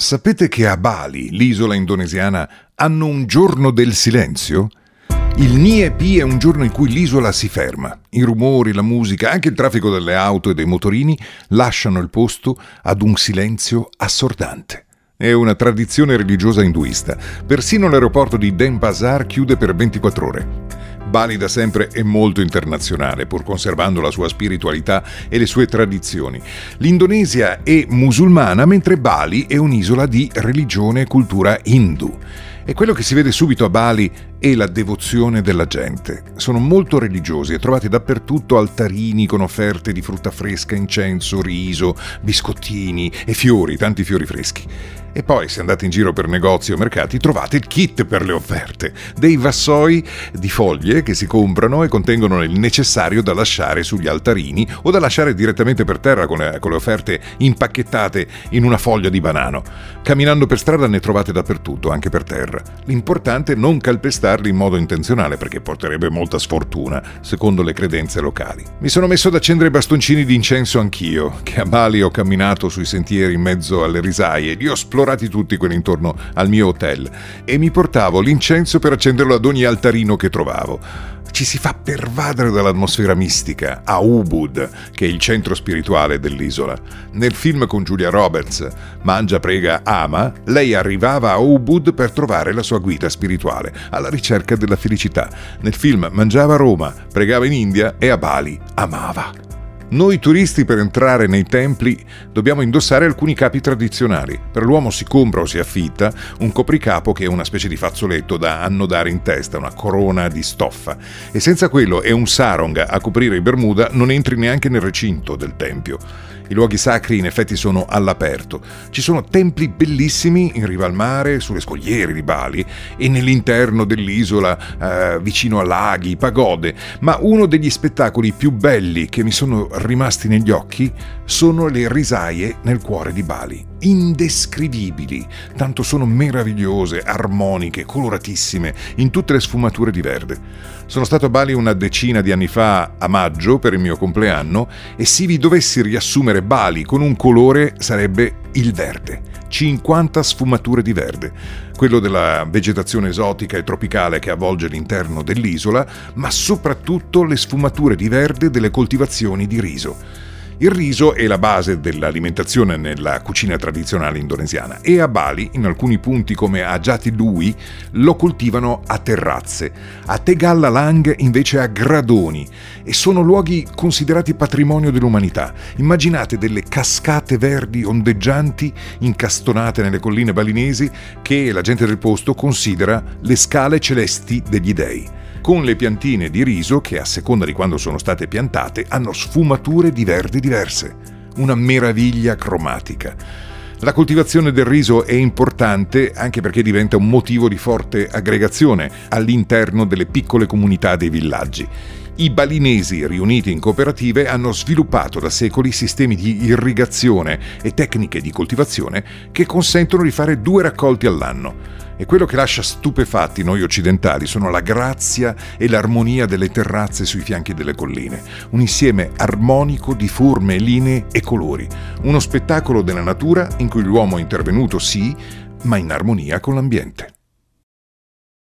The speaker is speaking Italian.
Sapete che a Bali, l'isola indonesiana, hanno un giorno del silenzio? Il Niepi è un giorno in cui l'isola si ferma. I rumori, la musica, anche il traffico delle auto e dei motorini lasciano il posto ad un silenzio assordante. È una tradizione religiosa induista. Persino l'aeroporto di Denpasar chiude per 24 ore. Bali da sempre è molto internazionale, pur conservando la sua spiritualità e le sue tradizioni. L'Indonesia è musulmana, mentre Bali è un'isola di religione e cultura hindu. E quello che si vede subito a Bali è la devozione della gente. Sono molto religiosi e trovate dappertutto altarini con offerte di frutta fresca, incenso, riso, biscottini e fiori, tanti fiori freschi. E poi, se andate in giro per negozi o mercati, trovate il kit per le offerte, dei vassoi di foglie che si comprano e contengono il necessario da lasciare sugli altarini o da lasciare direttamente per terra con le, con le offerte impacchettate in una foglia di banano. Camminando per strada ne trovate dappertutto, anche per terra. L'importante è non calpestarli in modo intenzionale perché porterebbe molta sfortuna, secondo le credenze locali. Mi sono messo ad accendere bastoncini di incenso anch'io, che a Bali ho camminato sui sentieri in mezzo alle risaie, li ho esplorati esplorati tutti quelli intorno al mio hotel e mi portavo l'incenso per accenderlo ad ogni altarino che trovavo. Ci si fa pervadere dall'atmosfera mistica a Ubud, che è il centro spirituale dell'isola. Nel film con Julia Roberts, Mangia, prega, ama, lei arrivava a Ubud per trovare la sua guida spirituale, alla ricerca della felicità. Nel film mangiava a Roma, pregava in India e a Bali amava. Noi turisti per entrare nei templi dobbiamo indossare alcuni capi tradizionali. Per l'uomo si compra o si affitta un copricapo che è una specie di fazzoletto da annodare in testa, una corona di stoffa. E senza quello e un sarong a coprire i Bermuda non entri neanche nel recinto del tempio. I luoghi sacri in effetti sono all'aperto. Ci sono templi bellissimi in riva al mare, sulle scogliere di Bali e nell'interno dell'isola, eh, vicino a laghi, pagode, ma uno degli spettacoli più belli che mi sono rimasti negli occhi sono le risaie nel cuore di Bali. Indescrivibili, tanto sono meravigliose, armoniche, coloratissime, in tutte le sfumature di verde. Sono stato a Bali una decina di anni fa, a maggio, per il mio compleanno, e se vi dovessi riassumere Bali con un colore sarebbe il verde. 50 sfumature di verde, quello della vegetazione esotica e tropicale che avvolge l'interno dell'isola, ma soprattutto le sfumature di verde delle coltivazioni di riso. Il riso è la base dell'alimentazione nella cucina tradizionale indonesiana e a Bali, in alcuni punti come a Jati Lui, lo coltivano a terrazze, a Tegalla Lang invece a gradoni. E sono luoghi considerati patrimonio dell'umanità. Immaginate delle cascate verdi ondeggianti incastonate nelle colline balinesi che la gente del posto considera le scale celesti degli dei con le piantine di riso che a seconda di quando sono state piantate hanno sfumature di verde diverse, una meraviglia cromatica. La coltivazione del riso è importante anche perché diventa un motivo di forte aggregazione all'interno delle piccole comunità dei villaggi. I balinesi riuniti in cooperative hanno sviluppato da secoli sistemi di irrigazione e tecniche di coltivazione che consentono di fare due raccolti all'anno. E quello che lascia stupefatti noi occidentali sono la grazia e l'armonia delle terrazze sui fianchi delle colline, un insieme armonico di forme, linee e colori, uno spettacolo della natura in cui l'uomo è intervenuto sì, ma in armonia con l'ambiente.